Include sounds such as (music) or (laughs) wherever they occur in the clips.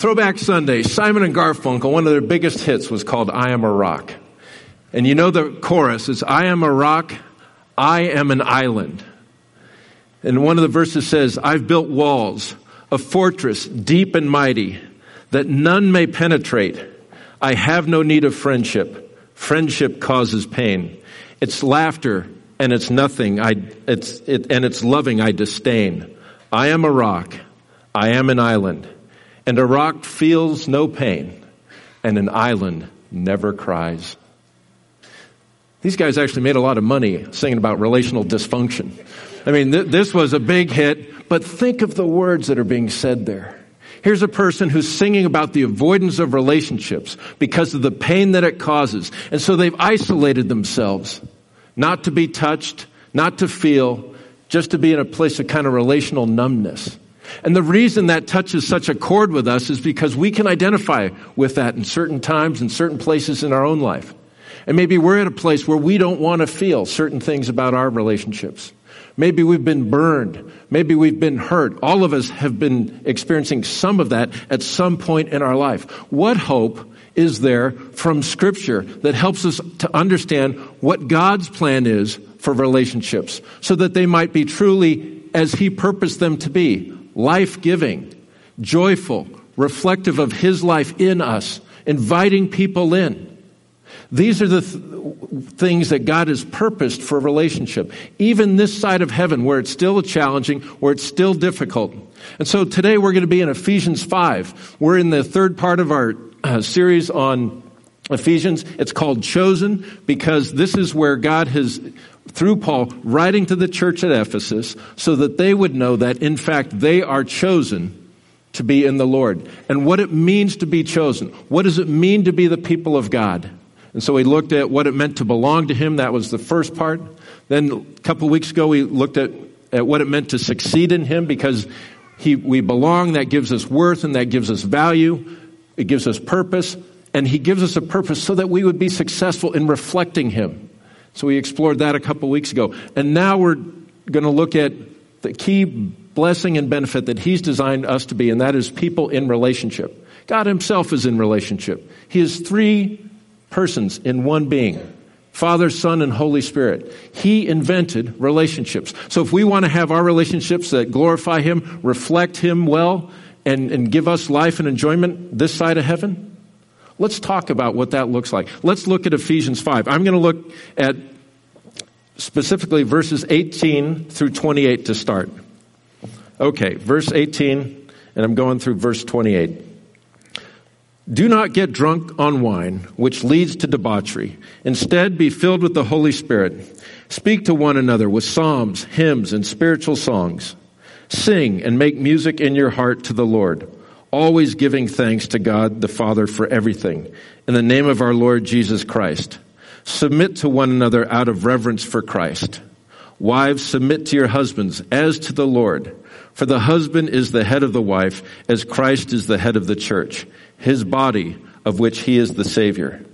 Throwback Sunday, Simon and Garfunkel, one of their biggest hits was called I Am a Rock. And you know the chorus is I am a rock, I am an island. And one of the verses says, I've built walls, a fortress deep and mighty, that none may penetrate. I have no need of friendship. Friendship causes pain. It's laughter and it's nothing. I, it's, it, and it's loving I disdain. I am a rock. I am an island. And a rock feels no pain, and an island never cries. These guys actually made a lot of money singing about relational dysfunction. I mean, th- this was a big hit, but think of the words that are being said there. Here's a person who's singing about the avoidance of relationships because of the pain that it causes. And so they've isolated themselves, not to be touched, not to feel, just to be in a place of kind of relational numbness. And the reason that touches such a chord with us is because we can identify with that in certain times and certain places in our own life. And maybe we're at a place where we don't want to feel certain things about our relationships. Maybe we've been burned. Maybe we've been hurt. All of us have been experiencing some of that at some point in our life. What hope is there from scripture that helps us to understand what God's plan is for relationships so that they might be truly as He purposed them to be life giving, joyful, reflective of His life in us, inviting people in. These are the th- things that God has purposed for relationship, even this side of heaven where it's still challenging, where it's still difficult. And so today we're going to be in Ephesians 5. We're in the third part of our uh, series on Ephesians. It's called Chosen because this is where God has through Paul writing to the church at Ephesus so that they would know that in fact they are chosen to be in the Lord and what it means to be chosen. What does it mean to be the people of God? And so we looked at what it meant to belong to Him. That was the first part. Then a couple weeks ago we looked at, at what it meant to succeed in Him because he, we belong. That gives us worth and that gives us value. It gives us purpose. And He gives us a purpose so that we would be successful in reflecting Him. So we explored that a couple weeks ago. And now we're going to look at the key blessing and benefit that He's designed us to be, and that is people in relationship. God Himself is in relationship. He is three persons in one being. Father, Son, and Holy Spirit. He invented relationships. So if we want to have our relationships that glorify Him, reflect Him well, and, and give us life and enjoyment this side of heaven, Let's talk about what that looks like. Let's look at Ephesians 5. I'm going to look at specifically verses 18 through 28 to start. Okay, verse 18, and I'm going through verse 28. Do not get drunk on wine, which leads to debauchery. Instead, be filled with the Holy Spirit. Speak to one another with psalms, hymns, and spiritual songs. Sing and make music in your heart to the Lord always giving thanks to God the Father for everything. In the name of our Lord Jesus Christ. Submit to one another out of reverence for Christ. Wives, submit to your husbands as to the Lord. For the husband is the head of the wife, as Christ is the head of the church, his body, of which he is the Savior.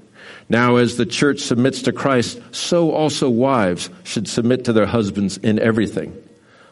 Now, as the church submits to Christ, so also wives should submit to their husbands in everything.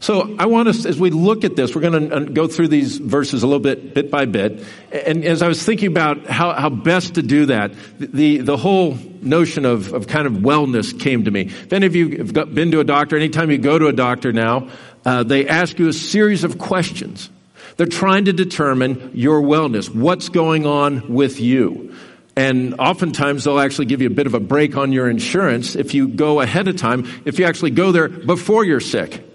So I want us, as we look at this, we're going to uh, go through these verses a little bit, bit by bit. And as I was thinking about how, how best to do that, the, the whole notion of, of kind of wellness came to me. If any of you have been to a doctor, anytime you go to a doctor now, uh, they ask you a series of questions. They're trying to determine your wellness. What's going on with you? And oftentimes they'll actually give you a bit of a break on your insurance if you go ahead of time, if you actually go there before you're sick.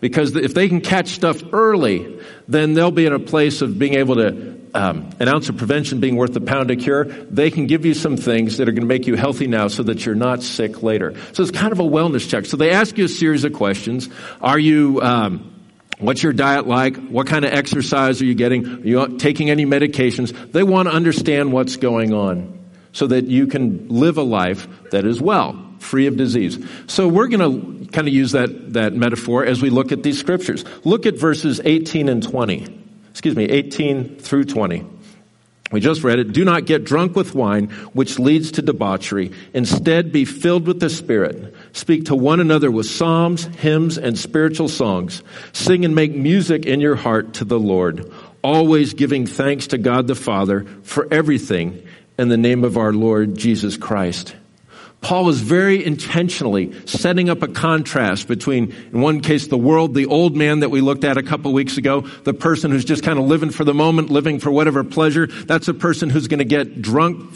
Because if they can catch stuff early, then they'll be in a place of being able to, um, an ounce of prevention being worth a pound of cure. They can give you some things that are going to make you healthy now so that you're not sick later. So it's kind of a wellness check. So they ask you a series of questions. Are you, um, What's your diet like? What kind of exercise are you getting? Are you taking any medications? They want to understand what's going on so that you can live a life that is well, free of disease. So we're going to kind of use that, that metaphor as we look at these scriptures. Look at verses 18 and 20. Excuse me, 18 through 20. We just read it. Do not get drunk with wine, which leads to debauchery. Instead, be filled with the Spirit. Speak to one another with psalms, hymns, and spiritual songs. Sing and make music in your heart to the Lord, always giving thanks to God the Father for everything in the name of our Lord Jesus Christ. Paul was very intentionally setting up a contrast between, in one case, the world, the old man that we looked at a couple weeks ago, the person who's just kind of living for the moment, living for whatever pleasure. That's a person who's going to get drunk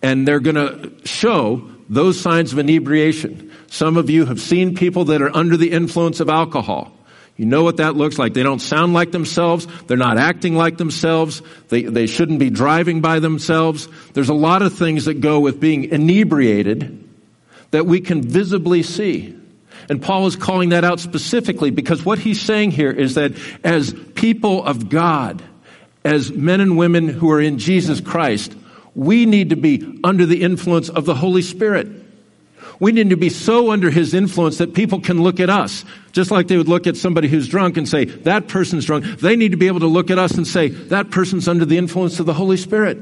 and they're going to show those signs of inebriation. Some of you have seen people that are under the influence of alcohol. You know what that looks like. They don't sound like themselves. They're not acting like themselves. They, they shouldn't be driving by themselves. There's a lot of things that go with being inebriated that we can visibly see. And Paul is calling that out specifically because what he's saying here is that as people of God, as men and women who are in Jesus Christ, we need to be under the influence of the Holy Spirit. We need to be so under his influence that people can look at us, just like they would look at somebody who's drunk and say, that person's drunk. They need to be able to look at us and say, that person's under the influence of the Holy Spirit.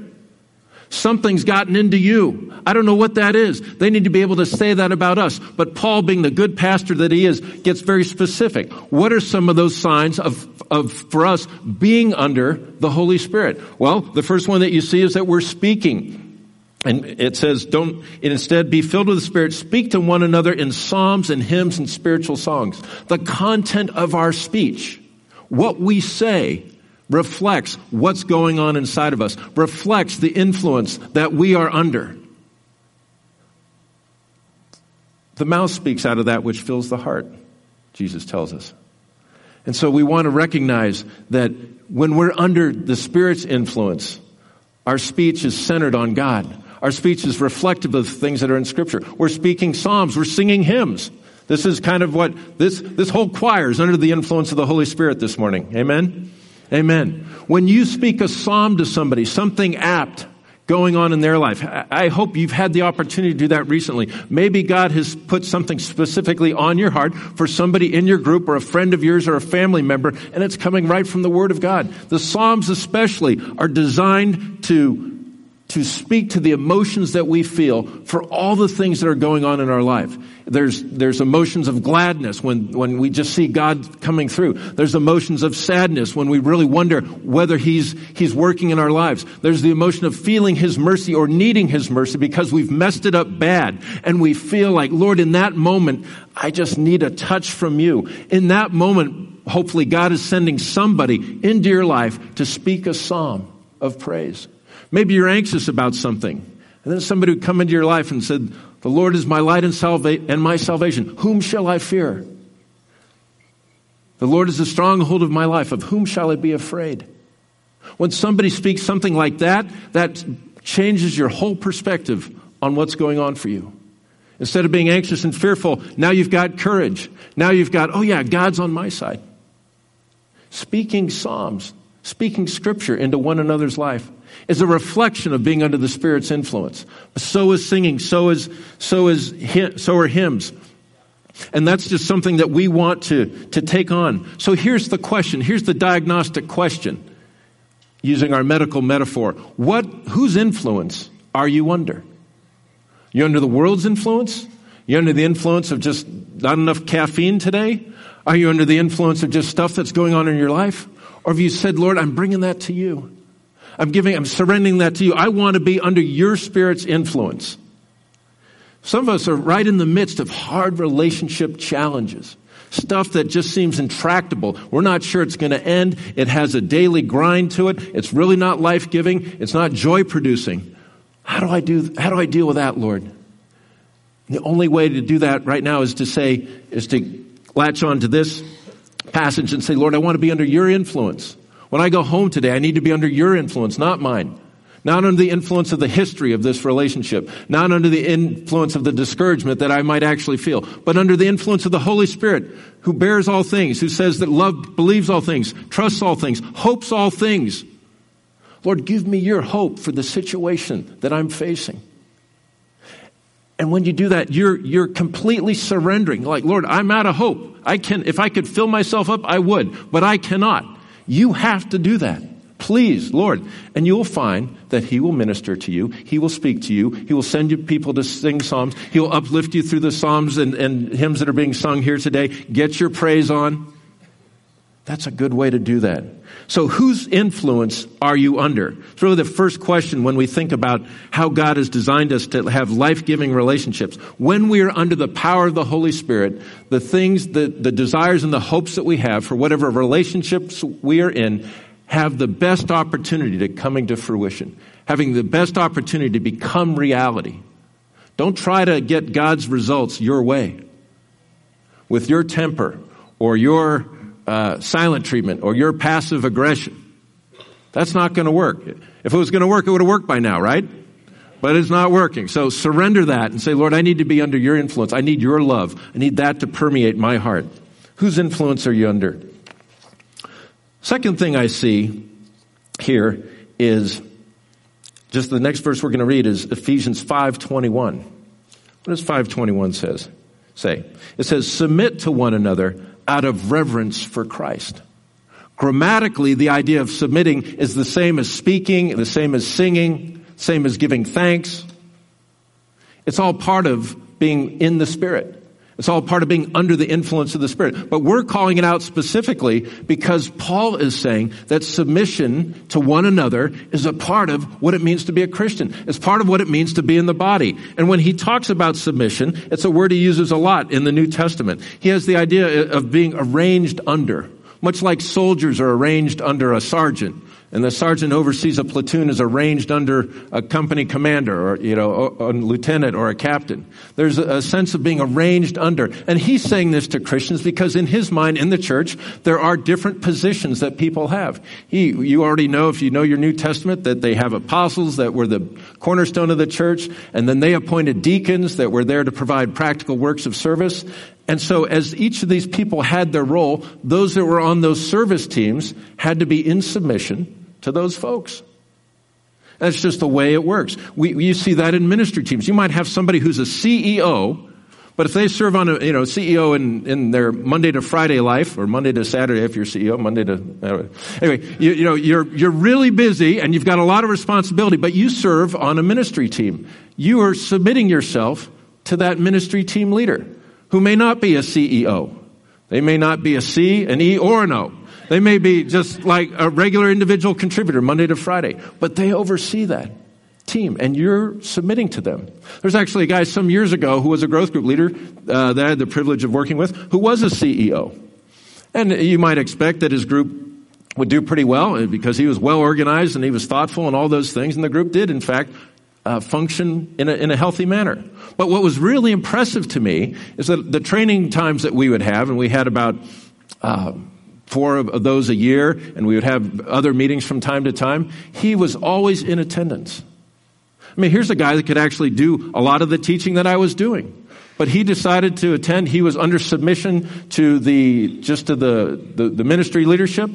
Something's gotten into you. I don't know what that is. They need to be able to say that about us. But Paul, being the good pastor that he is, gets very specific. What are some of those signs of, of, for us being under the Holy Spirit? Well, the first one that you see is that we're speaking. And it says, don't instead be filled with the Spirit. Speak to one another in psalms and hymns and spiritual songs. The content of our speech, what we say, reflects what's going on inside of us, reflects the influence that we are under. The mouth speaks out of that which fills the heart, Jesus tells us. And so we want to recognize that when we're under the Spirit's influence, our speech is centered on God. Our speech is reflective of things that are in Scripture. We're speaking psalms, we're singing hymns. This is kind of what this, this whole choir is under the influence of the Holy Spirit this morning. Amen? Amen. When you speak a psalm to somebody, something apt going on in their life, I hope you've had the opportunity to do that recently. Maybe God has put something specifically on your heart for somebody in your group or a friend of yours or a family member, and it's coming right from the Word of God. The Psalms especially are designed to to speak to the emotions that we feel for all the things that are going on in our life. There's, there's emotions of gladness when, when we just see God coming through. There's emotions of sadness when we really wonder whether He's, He's working in our lives. There's the emotion of feeling His mercy or needing His mercy because we've messed it up bad. And we feel like, Lord, in that moment, I just need a touch from you. In that moment, hopefully God is sending somebody into your life to speak a psalm of praise. Maybe you're anxious about something. And then somebody would come into your life and said, The Lord is my light and, salva- and my salvation. Whom shall I fear? The Lord is the stronghold of my life. Of whom shall I be afraid? When somebody speaks something like that, that changes your whole perspective on what's going on for you. Instead of being anxious and fearful, now you've got courage. Now you've got, oh yeah, God's on my side. Speaking Psalms, speaking Scripture into one another's life is a reflection of being under the Spirit's influence. So is singing, so is, so is, so are hymns. And that's just something that we want to, to take on. So here's the question. Here's the diagnostic question using our medical metaphor. What, whose influence are you under? You're under the world's influence? You're under the influence of just not enough caffeine today? Are you under the influence of just stuff that's going on in your life? Or have you said, Lord, I'm bringing that to you? I'm giving, I'm surrendering that to you. I want to be under your spirit's influence. Some of us are right in the midst of hard relationship challenges. Stuff that just seems intractable. We're not sure it's going to end. It has a daily grind to it. It's really not life giving. It's not joy producing. How do I do, how do I deal with that, Lord? The only way to do that right now is to say, is to latch on to this passage and say, Lord, I want to be under your influence. When I go home today, I need to be under your influence, not mine. not under the influence of the history of this relationship, not under the influence of the discouragement that I might actually feel, but under the influence of the Holy Spirit who bears all things, who says that love believes all things, trusts all things, hopes all things. Lord, give me your hope for the situation that I'm facing. And when you do that, you're, you're completely surrendering. Like, Lord, I'm out of hope. I can, if I could fill myself up, I would, but I cannot. You have to do that. Please, Lord. And you'll find that He will minister to you. He will speak to you. He will send you people to sing Psalms. He'll uplift you through the Psalms and, and hymns that are being sung here today. Get your praise on. That's a good way to do that. So, whose influence are you under? It's really the first question when we think about how God has designed us to have life giving relationships. When we are under the power of the Holy Spirit, the things, the, the desires, and the hopes that we have for whatever relationships we are in have the best opportunity to coming to fruition, having the best opportunity to become reality. Don't try to get God's results your way with your temper or your uh, silent treatment or your passive aggression. That's not going to work. If it was going to work, it would have worked by now, right? But it's not working. So surrender that and say, Lord, I need to be under your influence. I need your love. I need that to permeate my heart. Whose influence are you under? Second thing I see here is just the next verse we're going to read is Ephesians 5:21. What does 521 says? Say. It says submit to one another out of reverence for Christ. Grammatically, the idea of submitting is the same as speaking, the same as singing, same as giving thanks. It's all part of being in the Spirit. It's all part of being under the influence of the Spirit. But we're calling it out specifically because Paul is saying that submission to one another is a part of what it means to be a Christian. It's part of what it means to be in the body. And when he talks about submission, it's a word he uses a lot in the New Testament. He has the idea of being arranged under, much like soldiers are arranged under a sergeant and the sergeant oversees a platoon is arranged under a company commander or, you know, a, lieutenant or a captain. There's a, a sense of being arranged under. And he's saying this to Christians because in his mind, in the church, there are different positions that people have. He, you already know, if you know your New Testament, that they have apostles that were the cornerstone of the church, and then they appointed deacons that were there to provide practical works of service. And so as each of these people had their role, those that were on those service teams had to be in submission to those folks. That's just the way it works. We, you see that in ministry teams. You might have somebody who's a CEO, but if they serve on a you know CEO in, in their Monday to Friday life, or Monday to Saturday if you're CEO, Monday to uh, anyway, you, you know you're you're really busy and you've got a lot of responsibility, but you serve on a ministry team. You are submitting yourself to that ministry team leader, who may not be a CEO. They may not be a C, an E, or an O. They may be just like a regular individual contributor Monday to Friday, but they oversee that team and you're submitting to them. There's actually a guy some years ago who was a growth group leader uh, that I had the privilege of working with who was a CEO. And you might expect that his group would do pretty well uh, because he was well organized and he was thoughtful and all those things. And the group did, in fact, uh, function in a, in a healthy manner. But what was really impressive to me is that the training times that we would have, and we had about uh, four of those a year, and we would have other meetings from time to time. He was always in attendance. I mean, here's a guy that could actually do a lot of the teaching that I was doing. But he decided to attend. He was under submission to the, just to the, the, the ministry leadership.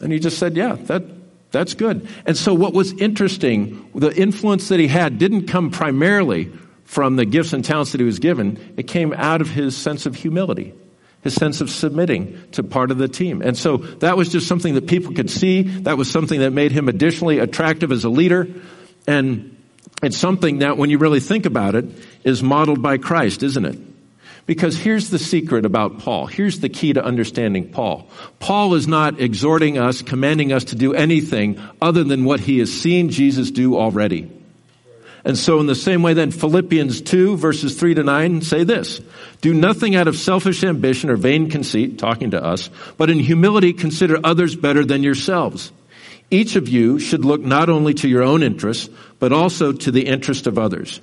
And he just said, yeah, that, that's good. And so what was interesting, the influence that he had didn't come primarily from the gifts and talents that he was given. It came out of his sense of humility his sense of submitting to part of the team. And so that was just something that people could see. That was something that made him additionally attractive as a leader. And it's something that when you really think about it is modeled by Christ, isn't it? Because here's the secret about Paul. Here's the key to understanding Paul. Paul is not exhorting us, commanding us to do anything other than what he has seen Jesus do already. And so in the same way then Philippians 2 verses 3 to 9 say this, do nothing out of selfish ambition or vain conceit, talking to us, but in humility consider others better than yourselves. Each of you should look not only to your own interests, but also to the interest of others.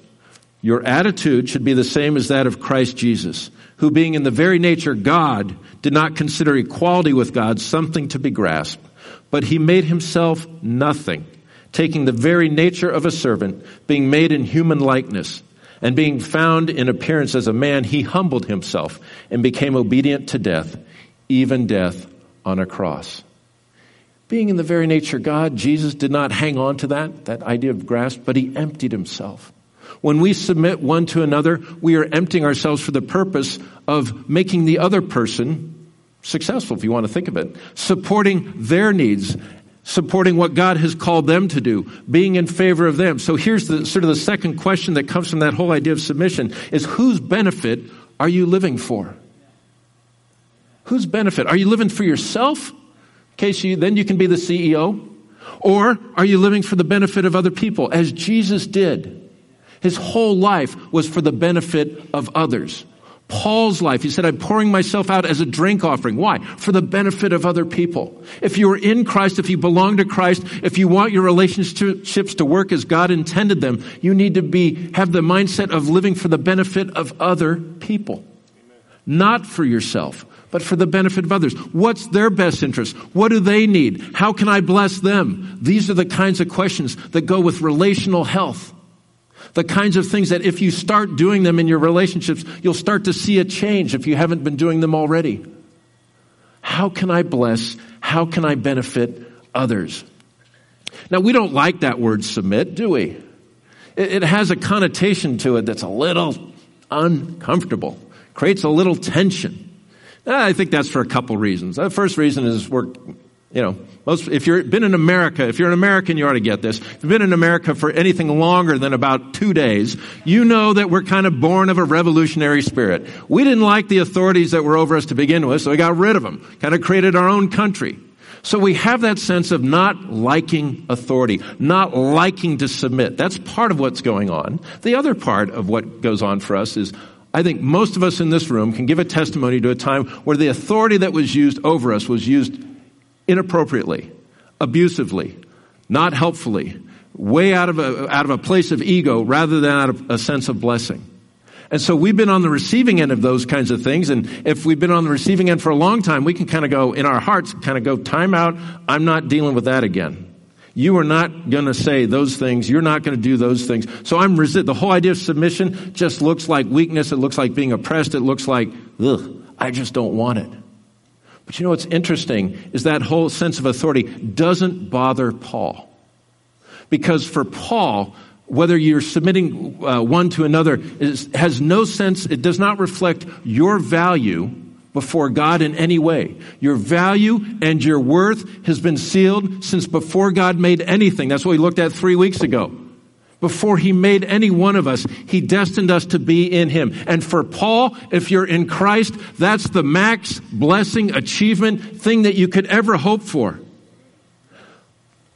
Your attitude should be the same as that of Christ Jesus, who being in the very nature God, did not consider equality with God something to be grasped, but he made himself nothing taking the very nature of a servant, being made in human likeness, and being found in appearance as a man, he humbled himself and became obedient to death, even death on a cross. Being in the very nature of God, Jesus did not hang on to that, that idea of grasp, but he emptied himself. When we submit one to another, we are emptying ourselves for the purpose of making the other person successful, if you want to think of it, supporting their needs supporting what God has called them to do, being in favor of them. So here's the sort of the second question that comes from that whole idea of submission is whose benefit are you living for? Whose benefit? Are you living for yourself? Okay, case you, then you can be the CEO. Or are you living for the benefit of other people as Jesus did? His whole life was for the benefit of others. Paul's life, he said, I'm pouring myself out as a drink offering. Why? For the benefit of other people. If you are in Christ, if you belong to Christ, if you want your relationships to work as God intended them, you need to be, have the mindset of living for the benefit of other people. Not for yourself, but for the benefit of others. What's their best interest? What do they need? How can I bless them? These are the kinds of questions that go with relational health the kinds of things that if you start doing them in your relationships, you'll start to see a change if you haven't been doing them already. How can I bless? How can I benefit others? Now, we don't like that word submit, do we? It, has a connotation to it that's a little uncomfortable, creates a little tension. Eh, I think that's for a couple reasons. The first reason is we're you know, most, if you've been in America, if you're an American, you ought to get this. If you've been in America for anything longer than about two days, you know that we're kind of born of a revolutionary spirit. We didn't like the authorities that were over us to begin with, so we got rid of them. Kind of created our own country. So we have that sense of not liking authority, not liking to submit. That's part of what's going on. The other part of what goes on for us is I think most of us in this room can give a testimony to a time where the authority that was used over us was used inappropriately, abusively, not helpfully, way out of a, out of a place of ego rather than out of a sense of blessing. And so we've been on the receiving end of those kinds of things. And if we've been on the receiving end for a long time, we can kind of go in our hearts, kind of go, time out. I'm not dealing with that again. You are not going to say those things. You're not going to do those things. So I'm resist. The whole idea of submission just looks like weakness. It looks like being oppressed. It looks like, ugh, I just don't want it. But you know what's interesting is that whole sense of authority doesn't bother Paul. Because for Paul, whether you're submitting uh, one to another is, has no sense, it does not reflect your value before God in any way. Your value and your worth has been sealed since before God made anything. That's what we looked at three weeks ago. Before he made any one of us, he destined us to be in him. And for Paul, if you're in Christ, that's the max blessing, achievement, thing that you could ever hope for.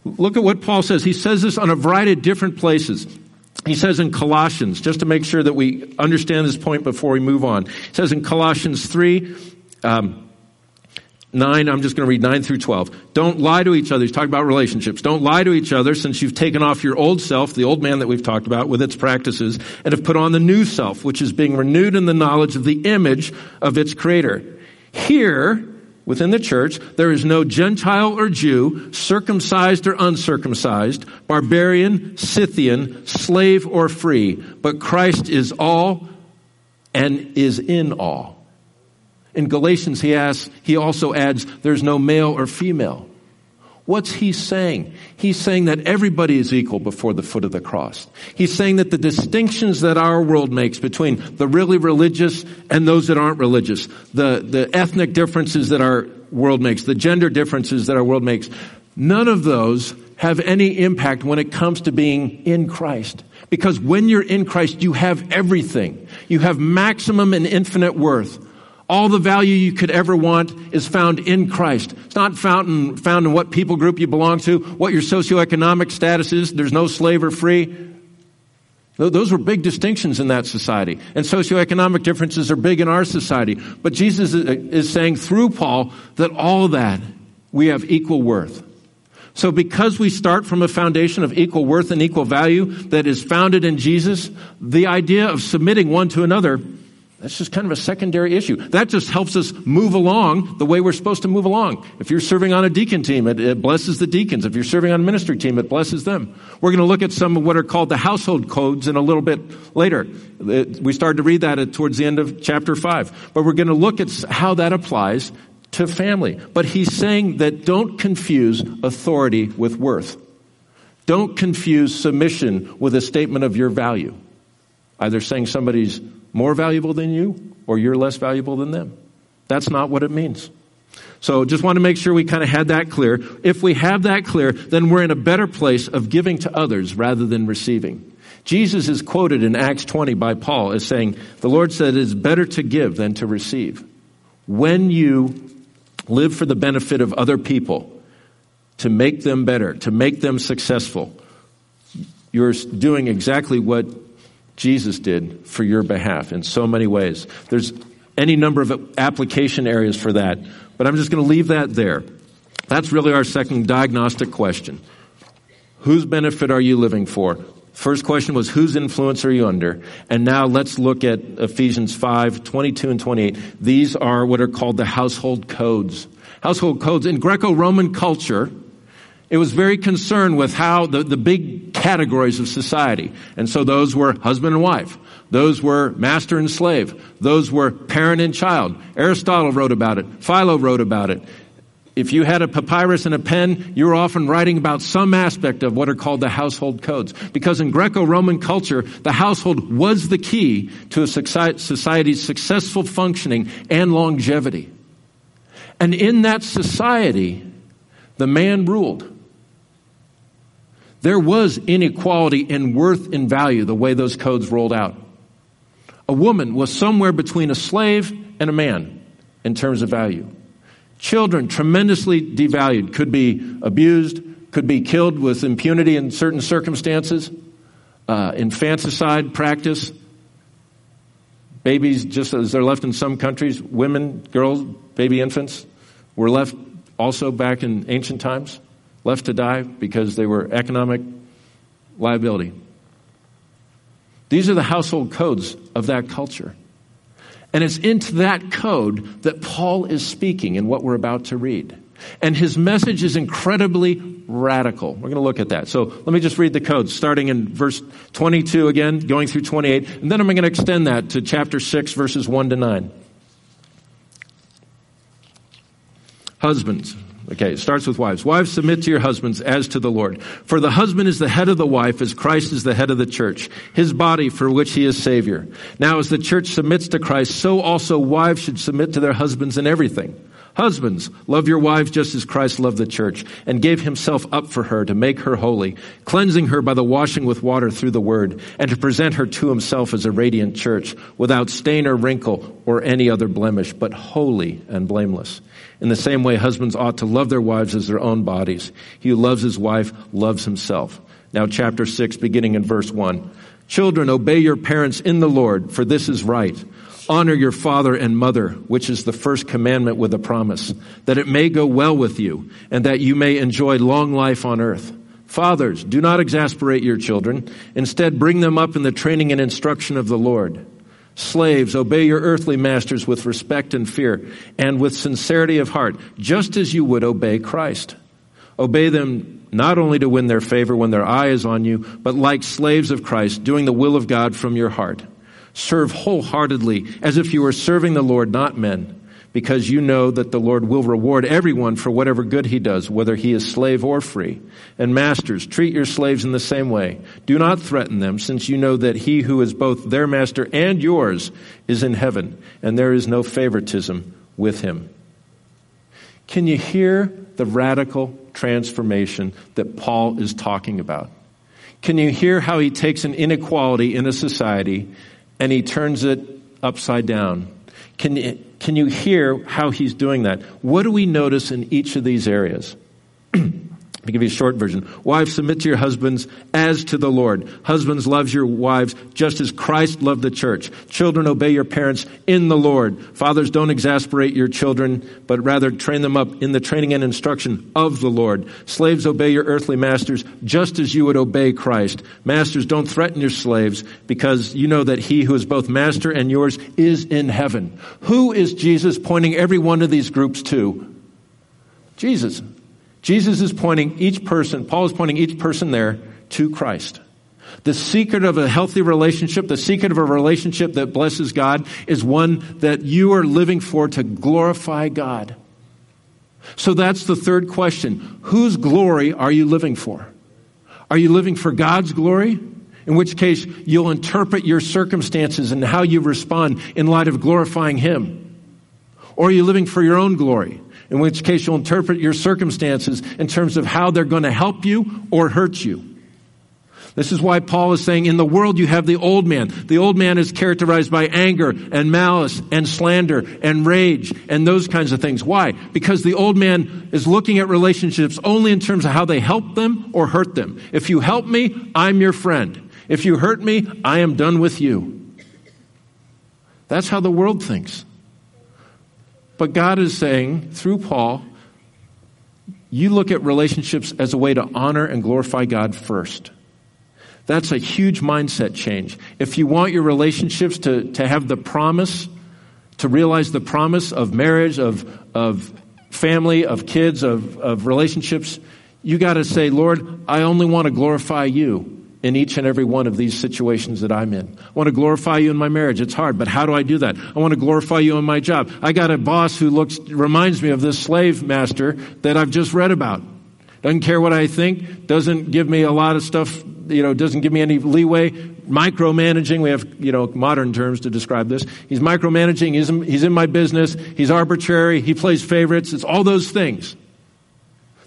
Look at what Paul says. He says this on a variety of different places. He says in Colossians, just to make sure that we understand this point before we move on. He says in Colossians 3, um, 9, I'm just going to read 9 through 12. Don't lie to each other. He's talking about relationships. Don't lie to each other since you've taken off your old self, the old man that we've talked about with its practices, and have put on the new self, which is being renewed in the knowledge of the image of its creator. Here, within the church, there is no Gentile or Jew, circumcised or uncircumcised, barbarian, Scythian, slave or free, but Christ is all and is in all. In Galatians, he asks, he also adds, there's no male or female. What's he saying? He's saying that everybody is equal before the foot of the cross. He's saying that the distinctions that our world makes between the really religious and those that aren't religious, the, the ethnic differences that our world makes, the gender differences that our world makes, none of those have any impact when it comes to being in Christ. Because when you're in Christ, you have everything. You have maximum and infinite worth. All the value you could ever want is found in Christ. It's not found in, found in what people group you belong to, what your socioeconomic status is. There's no slave or free. Those were big distinctions in that society. And socioeconomic differences are big in our society. But Jesus is saying through Paul that all that we have equal worth. So because we start from a foundation of equal worth and equal value that is founded in Jesus, the idea of submitting one to another That's just kind of a secondary issue. That just helps us move along the way we're supposed to move along. If you're serving on a deacon team, it, it, blesses the deacons. If you're serving on a ministry team, it blesses them. We're going to look at some of what are called the household codes in a little bit later. We started to read that towards the end of chapter 5. But we're going to look at how that applies to family. But he's saying that don't confuse authority with worth. Don't confuse submission with a statement of your value. Either saying somebody's more valuable than you or you're less valuable than them. That's not what it means. So just want to make sure we kind of had that clear. If we have that clear, then we're in a better place of giving to others rather than receiving. Jesus is quoted in Acts 20 by Paul as saying, the Lord said it is better to give than to receive. When you live for the benefit of other people, to make them better, to make them successful, you're doing exactly what Jesus did for your behalf in so many ways. There's any number of application areas for that, but I'm just going to leave that there. That's really our second diagnostic question. Whose benefit are you living for? First question was, whose influence are you under? And now let's look at Ephesians 5, 22 and 28. These are what are called the household codes. Household codes in Greco-Roman culture, it was very concerned with how the, the big categories of society. And so those were husband and wife. Those were master and slave. Those were parent and child. Aristotle wrote about it. Philo wrote about it. If you had a papyrus and a pen, you were often writing about some aspect of what are called the household codes. Because in Greco-Roman culture, the household was the key to a society's successful functioning and longevity. And in that society, the man ruled. There was inequality in worth and value the way those codes rolled out. A woman was somewhere between a slave and a man in terms of value. Children, tremendously devalued, could be abused, could be killed with impunity in certain circumstances, uh, infanticide practice. Babies, just as they're left in some countries, women, girls, baby infants, were left also back in ancient times left to die because they were economic liability. These are the household codes of that culture. And it's into that code that Paul is speaking in what we're about to read. And his message is incredibly radical. We're going to look at that. So let me just read the code, starting in verse 22 again, going through 28, and then I'm going to extend that to chapter 6, verses 1 to 9. Husbands, Okay, it starts with wives. Wives, submit to your husbands as to the Lord. For the husband is the head of the wife as Christ is the head of the church, his body for which he is Savior. Now as the church submits to Christ, so also wives should submit to their husbands in everything. Husbands, love your wives just as Christ loved the church and gave himself up for her to make her holy, cleansing her by the washing with water through the word, and to present her to himself as a radiant church, without stain or wrinkle or any other blemish, but holy and blameless. In the same way, husbands ought to love their wives as their own bodies. He who loves his wife loves himself. Now chapter 6, beginning in verse 1. Children, obey your parents in the Lord, for this is right. Honor your father and mother, which is the first commandment with a promise, that it may go well with you, and that you may enjoy long life on earth. Fathers, do not exasperate your children. Instead, bring them up in the training and instruction of the Lord. Slaves, obey your earthly masters with respect and fear, and with sincerity of heart, just as you would obey Christ. Obey them not only to win their favor when their eye is on you, but like slaves of Christ, doing the will of God from your heart. Serve wholeheartedly, as if you were serving the Lord, not men, because you know that the Lord will reward everyone for whatever good he does, whether he is slave or free. And masters, treat your slaves in the same way. Do not threaten them, since you know that he who is both their master and yours is in heaven, and there is no favoritism with him. Can you hear the radical transformation that Paul is talking about? Can you hear how he takes an inequality in a society and he turns it upside down. Can you, can you hear how he's doing that? What do we notice in each of these areas? (clears throat) To give you a short version. Wives, submit to your husbands as to the Lord. Husbands, love your wives just as Christ loved the church. Children, obey your parents in the Lord. Fathers, don't exasperate your children, but rather train them up in the training and instruction of the Lord. Slaves, obey your earthly masters just as you would obey Christ. Masters, don't threaten your slaves because you know that he who is both master and yours is in heaven. Who is Jesus pointing every one of these groups to? Jesus. Jesus is pointing each person, Paul is pointing each person there to Christ. The secret of a healthy relationship, the secret of a relationship that blesses God is one that you are living for to glorify God. So that's the third question. Whose glory are you living for? Are you living for God's glory? In which case, you'll interpret your circumstances and how you respond in light of glorifying Him. Or are you living for your own glory? In which case you'll interpret your circumstances in terms of how they're going to help you or hurt you. This is why Paul is saying in the world you have the old man. The old man is characterized by anger and malice and slander and rage and those kinds of things. Why? Because the old man is looking at relationships only in terms of how they help them or hurt them. If you help me, I'm your friend. If you hurt me, I am done with you. That's how the world thinks. But God is saying through Paul, you look at relationships as a way to honor and glorify God first. That's a huge mindset change. If you want your relationships to, to have the promise, to realize the promise of marriage, of, of family, of kids, of, of relationships, you got to say, Lord, I only want to glorify you in each and every one of these situations that I'm in. I want to glorify you in my marriage. It's hard, but how do I do that? I want to glorify you in my job. I got a boss who looks, reminds me of this slave master that I've just read about. Doesn't care what I think, doesn't give me a lot of stuff, you know, doesn't give me any leeway. Micromanaging, we have, you know, modern terms to describe this. He's micromanaging, he's in, he's in my business, he's arbitrary, he plays favorites, it's all those things.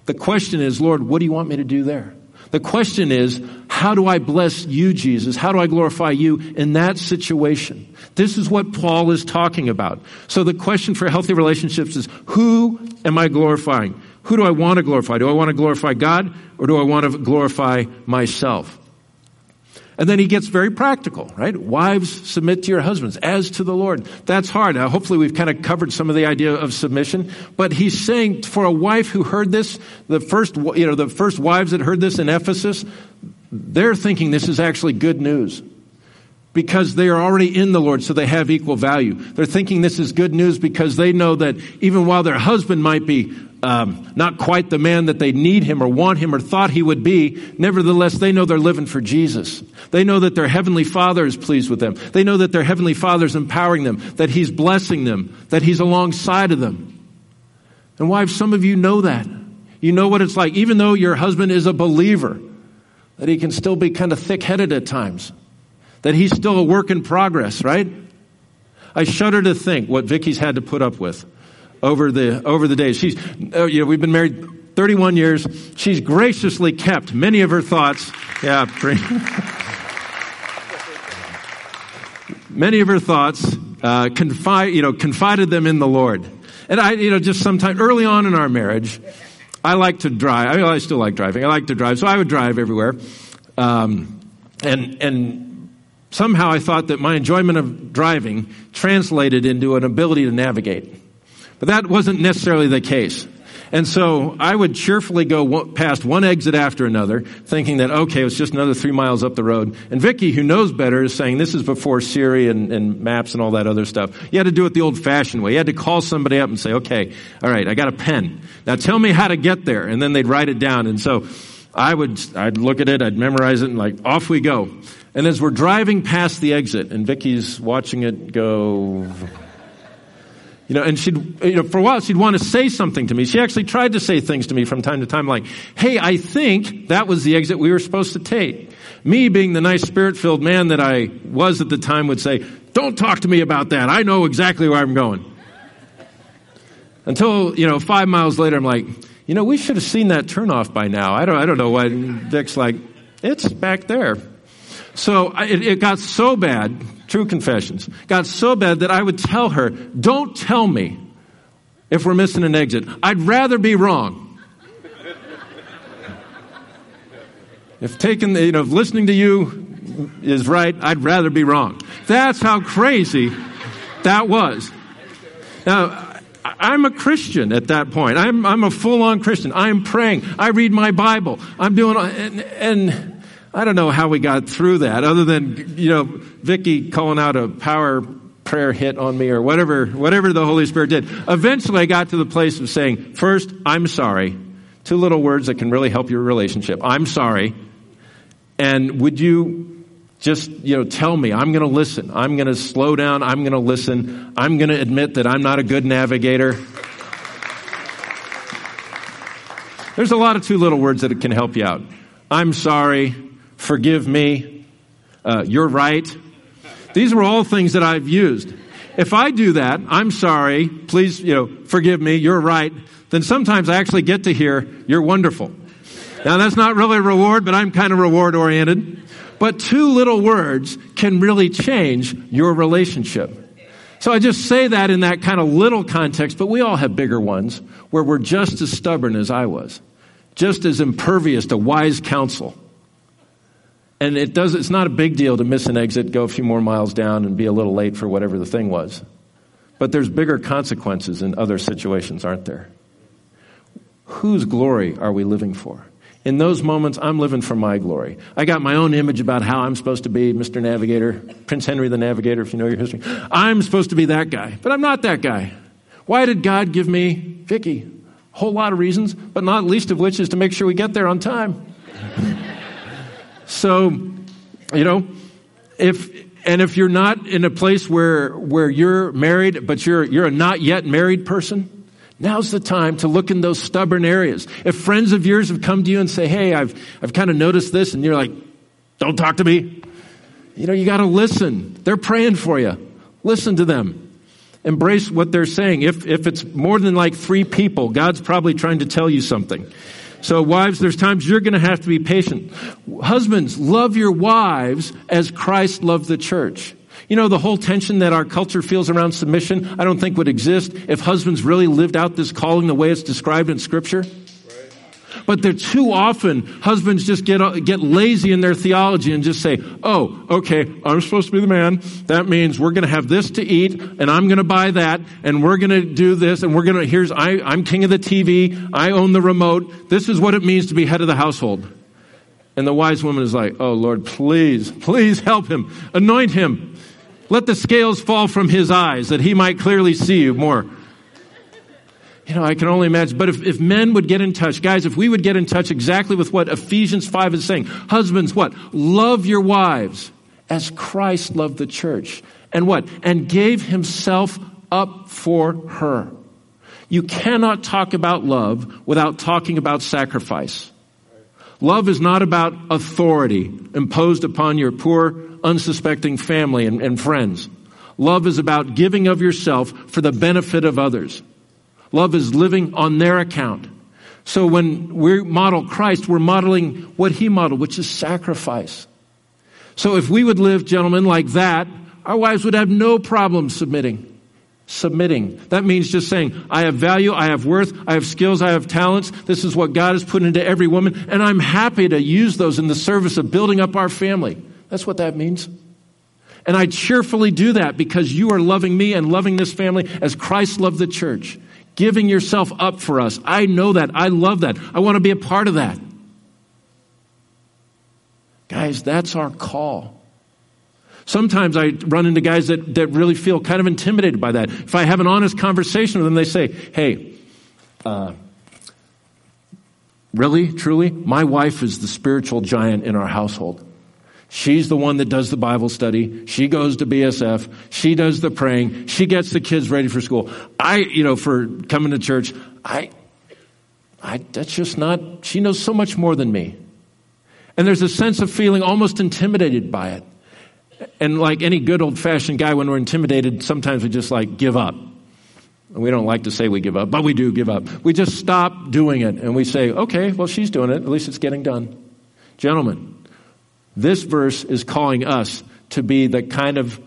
The question is, Lord, what do you want me to do there? The question is, how do I bless you, Jesus? How do I glorify you in that situation? This is what Paul is talking about. So the question for healthy relationships is, who am I glorifying? Who do I want to glorify? Do I want to glorify God or do I want to glorify myself? And then he gets very practical, right? Wives, submit to your husbands as to the Lord. That's hard. Now, hopefully we've kind of covered some of the idea of submission, but he's saying for a wife who heard this, the first, you know, the first wives that heard this in Ephesus, they're thinking this is actually good news because they are already in the Lord, so they have equal value. They're thinking this is good news because they know that even while their husband might be um, not quite the man that they need him or want him or thought he would be, nevertheless, they know they're living for Jesus. They know that their heavenly Father is pleased with them. They know that their heavenly Father is empowering them, that he's blessing them, that he's alongside of them. And wives, some of you know that. You know what it's like, even though your husband is a believer, that he can still be kind of thick headed at times that he's still a work in progress, right? I shudder to think what Vicky's had to put up with over the over the days. She's uh, you know we've been married 31 years. She's graciously kept many of her thoughts. Yeah, (laughs) many of her thoughts uh, confide you know confided them in the Lord. And I you know just sometime early on in our marriage, I like to drive. I, mean, I still like driving. I like to drive, so I would drive everywhere. Um, and and somehow I thought that my enjoyment of driving translated into an ability to navigate. But that wasn't necessarily the case. And so I would cheerfully go past one exit after another, thinking that, okay, it's just another three miles up the road. And Vicky, who knows better, is saying this is before Siri and, and maps and all that other stuff. You had to do it the old fashioned way. You had to call somebody up and say, okay, all right, I got a pen. Now tell me how to get there. And then they'd write it down. And so I would, I'd look at it, I'd memorize it, and like, off we go. And as we're driving past the exit, and Vicky's watching it go, you know, and she'd, you know, for a while she'd want to say something to me. She actually tried to say things to me from time to time like, hey, I think that was the exit we were supposed to take. Me being the nice spirit-filled man that I was at the time would say, don't talk to me about that. I know exactly where I'm going. Until, you know, five miles later, I'm like, you know, we should have seen that turnoff by now. I don't, I don't know why Vic's like, it's back there. So it, it got so bad, true confessions, got so bad that I would tell her, don't tell me if we're missing an exit. I'd rather be wrong. If taking, the, you know, if listening to you is right, I'd rather be wrong. That's how crazy that was. Now, I'm a Christian at that point. I'm, I'm a full on Christian. I'm praying. I read my Bible. I'm doing, and, and I don't know how we got through that other than, you know, Vicky calling out a power prayer hit on me or whatever, whatever the Holy Spirit did. Eventually I got to the place of saying, first, I'm sorry. Two little words that can really help your relationship. I'm sorry. And would you just, you know, tell me, I'm going to listen. I'm going to slow down. I'm going to listen. I'm going to admit that I'm not a good navigator. There's a lot of two little words that can help you out. I'm sorry. Forgive me. Uh, you're right. These were all things that I've used. If I do that, I'm sorry, please, you know, forgive me, you're right, then sometimes I actually get to hear, you're wonderful. Now that's not really a reward, but I'm kind of reward oriented. But two little words can really change your relationship. So I just say that in that kind of little context, but we all have bigger ones where we're just as stubborn as I was, just as impervious to wise counsel. And it does, it's not a big deal to miss an exit, go a few more miles down, and be a little late for whatever the thing was. But there's bigger consequences in other situations, aren't there? Whose glory are we living for? In those moments, I'm living for my glory. I got my own image about how I'm supposed to be Mr. Navigator, Prince Henry the Navigator, if you know your history. I'm supposed to be that guy, but I'm not that guy. Why did God give me Vicky? A whole lot of reasons, but not least of which is to make sure we get there on time. So, you know, if and if you're not in a place where where you're married, but you're you're a not yet married person, now's the time to look in those stubborn areas. If friends of yours have come to you and say, "Hey, I've I've kind of noticed this," and you're like, "Don't talk to me," you know, you got to listen. They're praying for you. Listen to them. Embrace what they're saying. If if it's more than like three people, God's probably trying to tell you something. So wives, there's times you're going to have to be patient. Husbands, love your wives as Christ loved the church. You know, the whole tension that our culture feels around submission, I don't think would exist if husbands really lived out this calling the way it's described in scripture. But they're too often, husbands just get, uh, get lazy in their theology and just say, oh, okay, I'm supposed to be the man. That means we're going to have this to eat and I'm going to buy that and we're going to do this and we're going to, here's, I, I'm king of the TV. I own the remote. This is what it means to be head of the household. And the wise woman is like, oh Lord, please, please help him. Anoint him. Let the scales fall from his eyes that he might clearly see you more. You know, I can only imagine. But if, if men would get in touch, guys, if we would get in touch exactly with what Ephesians 5 is saying, husbands, what? Love your wives as Christ loved the church. And what? And gave himself up for her. You cannot talk about love without talking about sacrifice. Love is not about authority imposed upon your poor, unsuspecting family and, and friends. Love is about giving of yourself for the benefit of others. Love is living on their account. So when we model Christ, we're modeling what he modeled, which is sacrifice. So if we would live, gentlemen, like that, our wives would have no problem submitting. Submitting. That means just saying, I have value, I have worth, I have skills, I have talents. This is what God has put into every woman, and I'm happy to use those in the service of building up our family. That's what that means. And I cheerfully do that because you are loving me and loving this family as Christ loved the church giving yourself up for us. I know that. I love that. I want to be a part of that. Guys, that's our call. Sometimes I run into guys that, that really feel kind of intimidated by that. If I have an honest conversation with them, they say, Hey, uh, really, truly, my wife is the spiritual giant in our household. She's the one that does the Bible study. She goes to BSF. She does the praying. She gets the kids ready for school. I, you know, for coming to church, I, I, that's just not, she knows so much more than me. And there's a sense of feeling almost intimidated by it. And like any good old fashioned guy, when we're intimidated, sometimes we just like give up. We don't like to say we give up, but we do give up. We just stop doing it and we say, okay, well, she's doing it. At least it's getting done. Gentlemen, this verse is calling us to be the kind of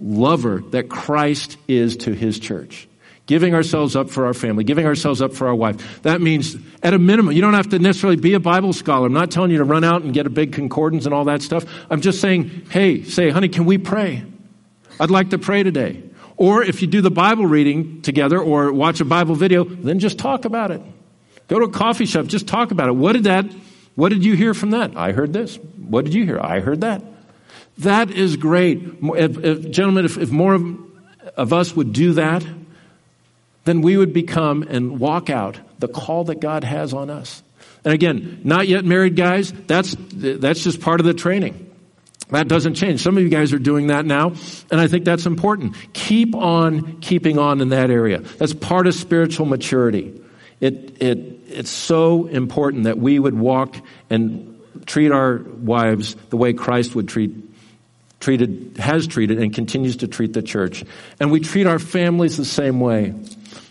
lover that Christ is to his church, giving ourselves up for our family, giving ourselves up for our wife. That means, at a minimum, you don't have to necessarily be a Bible scholar. I'm not telling you to run out and get a big concordance and all that stuff. I'm just saying, hey, say, honey, can we pray? I'd like to pray today. Or if you do the Bible reading together or watch a Bible video, then just talk about it. Go to a coffee shop, just talk about it. What did that, what did you hear from that? I heard this. What did you hear? I heard that. That is great. If, if, gentlemen, if, if more of, of us would do that, then we would become and walk out the call that God has on us. And again, not yet married guys, that's, that's just part of the training. That doesn't change. Some of you guys are doing that now, and I think that's important. Keep on keeping on in that area. That's part of spiritual maturity. It, it, it's so important that we would walk and treat our wives the way Christ would treat treated has treated and continues to treat the church. And we treat our families the same way.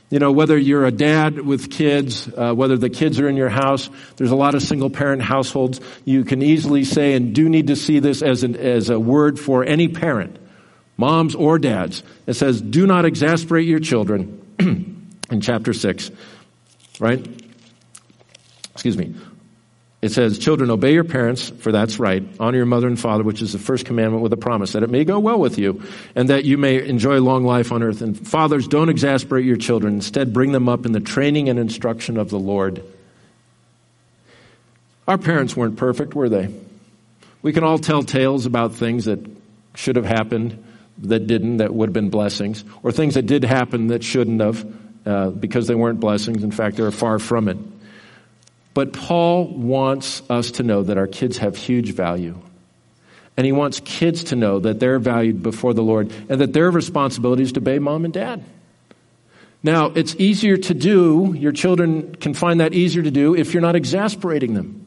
You know, whether you're a dad with kids, uh, whether the kids are in your house, there's a lot of single parent households. You can easily say and do need to see this as, an, as a word for any parent, moms or dads. It says, do not exasperate your children (clears throat) in chapter 6, right? Excuse me. It says, Children, obey your parents, for that's right. Honor your mother and father, which is the first commandment with a promise, that it may go well with you, and that you may enjoy long life on earth. And fathers, don't exasperate your children. Instead, bring them up in the training and instruction of the Lord. Our parents weren't perfect, were they? We can all tell tales about things that should have happened, that didn't, that would have been blessings, or things that did happen that shouldn't have, uh, because they weren't blessings. In fact, they were far from it. But Paul wants us to know that our kids have huge value. And he wants kids to know that they're valued before the Lord and that their responsibility is to obey mom and dad. Now, it's easier to do, your children can find that easier to do if you're not exasperating them.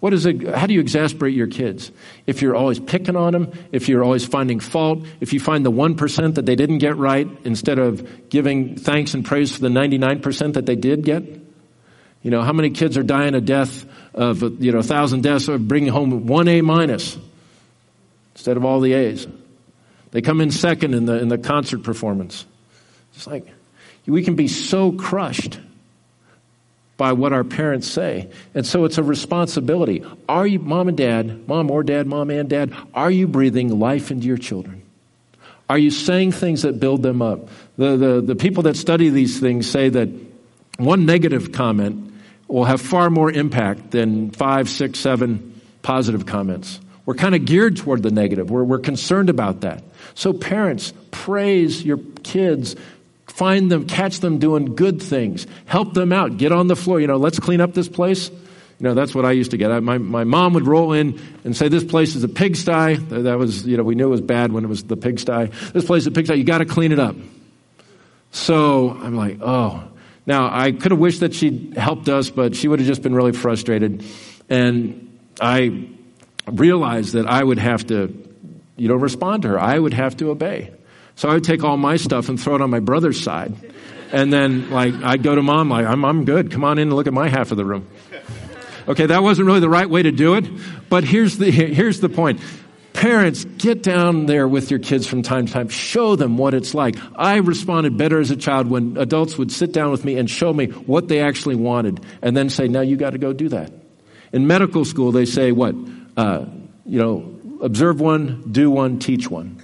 What is it, how do you exasperate your kids? If you're always picking on them, if you're always finding fault, if you find the 1% that they didn't get right instead of giving thanks and praise for the 99% that they did get, you know, how many kids are dying a death of, you know, a thousand deaths or bringing home one A minus instead of all the A's? They come in second in the, in the concert performance. It's like, we can be so crushed by what our parents say. And so it's a responsibility. Are you, mom and dad, mom or dad, mom and dad, are you breathing life into your children? Are you saying things that build them up? The, the, the people that study these things say that one negative comment will have far more impact than five, six, seven positive comments. We're kind of geared toward the negative. We're, we're concerned about that. So, parents, praise your kids. Find them, catch them doing good things. Help them out. Get on the floor. You know, let's clean up this place. You know, that's what I used to get. I, my, my mom would roll in and say, This place is a pigsty. That was, you know, we knew it was bad when it was the pigsty. This place is a pigsty. You got to clean it up. So I'm like, Oh, now, I could have wished that she'd helped us, but she would have just been really frustrated. And I realized that I would have to, you know, respond to her. I would have to obey. So I would take all my stuff and throw it on my brother's side. And then, like, I'd go to mom, like, I'm, I'm good. Come on in and look at my half of the room. Okay, that wasn't really the right way to do it, but here's the, here's the point. Parents, get down there with your kids from time to time. Show them what it's like. I responded better as a child when adults would sit down with me and show me what they actually wanted and then say, now you got to go do that. In medical school, they say what? Uh, you know, observe one, do one, teach one.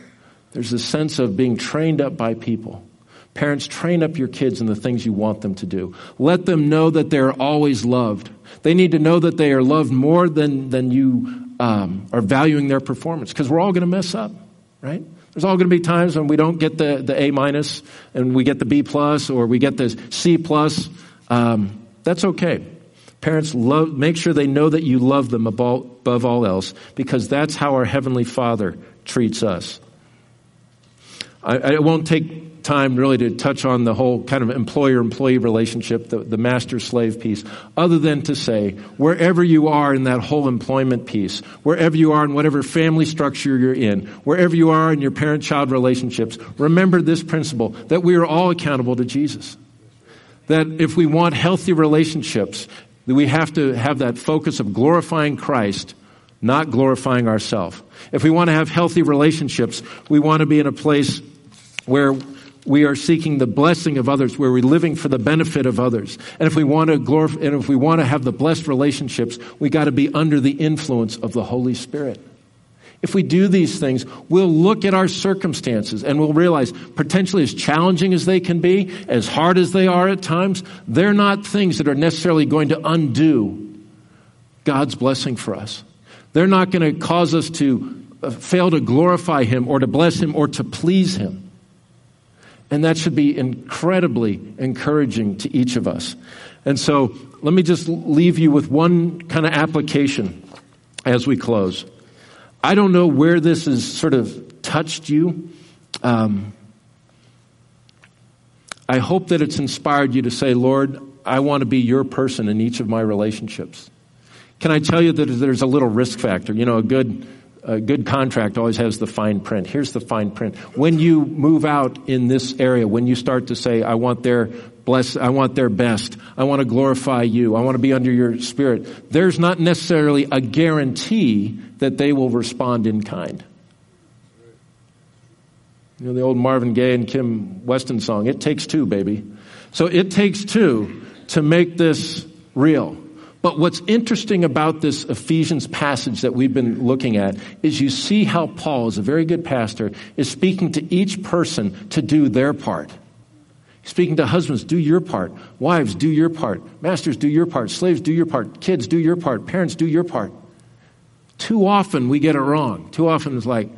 There's a sense of being trained up by people. Parents, train up your kids in the things you want them to do. Let them know that they're always loved. They need to know that they are loved more than, than you um, are valuing their performance because we're all going to mess up, right? There's all going to be times when we don't get the, the A minus and we get the B plus or we get the C plus. Um, that's okay. Parents, love, make sure they know that you love them above, above all else because that's how our Heavenly Father treats us. I, I won't take time really to touch on the whole kind of employer employee relationship, the, the master slave piece, other than to say, wherever you are in that whole employment piece, wherever you are in whatever family structure you're in, wherever you are in your parent child relationships, remember this principle that we are all accountable to Jesus. That if we want healthy relationships, that we have to have that focus of glorifying Christ, not glorifying ourselves. If we want to have healthy relationships, we want to be in a place where we are seeking the blessing of others, where we're living for the benefit of others. And if we want to glorify, and if we want to have the blessed relationships, we got to be under the influence of the Holy Spirit. If we do these things, we'll look at our circumstances and we'll realize, potentially as challenging as they can be, as hard as they are at times, they're not things that are necessarily going to undo God's blessing for us. They're not going to cause us to uh, fail to glorify Him or to bless Him or to please Him. And that should be incredibly encouraging to each of us. And so let me just leave you with one kind of application as we close. I don't know where this has sort of touched you. Um, I hope that it's inspired you to say, Lord, I want to be your person in each of my relationships. Can I tell you that there's a little risk factor? You know, a good a good contract always has the fine print. Here's the fine print. When you move out in this area, when you start to say, I want their bless, I want their best. I want to glorify you. I want to be under your spirit. There's not necessarily a guarantee that they will respond in kind. You know, the old Marvin Gaye and Kim Weston song, It Takes Two, baby. So it takes two to make this real. But what's interesting about this Ephesians passage that we've been looking at is you see how Paul, as a very good pastor, is speaking to each person to do their part. Speaking to husbands, do your part. Wives, do your part. Masters, do your part. Slaves, do your part. Kids, do your part. Parents, do your part. Too often we get it wrong. Too often it's like,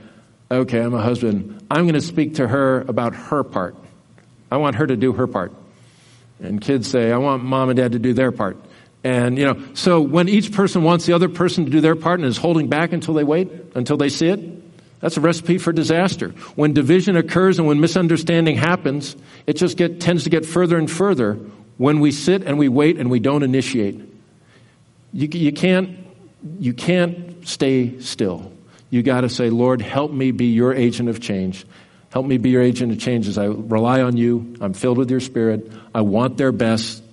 okay, I'm a husband. I'm going to speak to her about her part. I want her to do her part. And kids say, I want mom and dad to do their part. And, you know, so when each person wants the other person to do their part and is holding back until they wait, until they see it, that's a recipe for disaster. When division occurs and when misunderstanding happens, it just get, tends to get further and further when we sit and we wait and we don't initiate. You, you can't, you can't stay still. You got to say, Lord, help me be your agent of change. Help me be your agent of change as I rely on you. I'm filled with your spirit. I want their best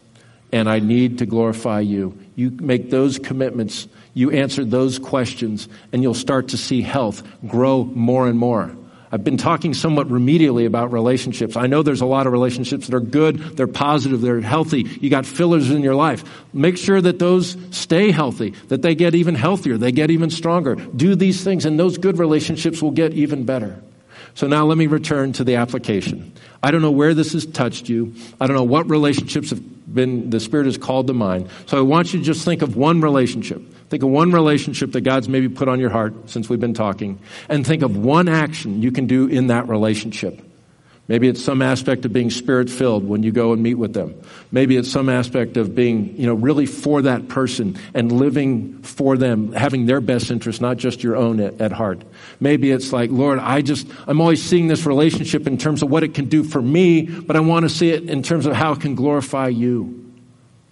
and I need to glorify you. You make those commitments, you answer those questions, and you'll start to see health grow more and more. I've been talking somewhat remedially about relationships. I know there's a lot of relationships that are good, they're positive, they're healthy. You got fillers in your life. Make sure that those stay healthy, that they get even healthier, they get even stronger. Do these things, and those good relationships will get even better. So now let me return to the application. I don't know where this has touched you. I don't know what relationships have been, the Spirit has called to mind. So I want you to just think of one relationship. Think of one relationship that God's maybe put on your heart since we've been talking. And think of one action you can do in that relationship. Maybe it's some aspect of being spirit filled when you go and meet with them. Maybe it's some aspect of being, you know, really for that person and living for them, having their best interest, not just your own at, at, heart. Maybe it's like, Lord, I just, I'm always seeing this relationship in terms of what it can do for me, but I want to see it in terms of how it can glorify you.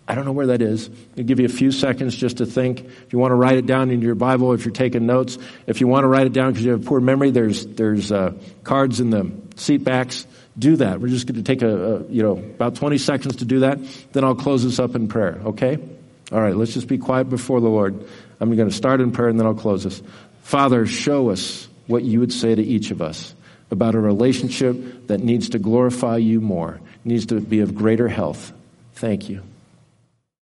I don't know where that is. I'll give you a few seconds just to think. If you want to write it down in your Bible, if you're taking notes, if you want to write it down because you have poor memory, there's there's uh, cards in the seat backs. Do that. We're just going to take a, a you know about 20 seconds to do that. Then I'll close this up in prayer. Okay? All right. Let's just be quiet before the Lord. I'm going to start in prayer and then I'll close this. Father, show us what you would say to each of us about a relationship that needs to glorify you more, needs to be of greater health. Thank you.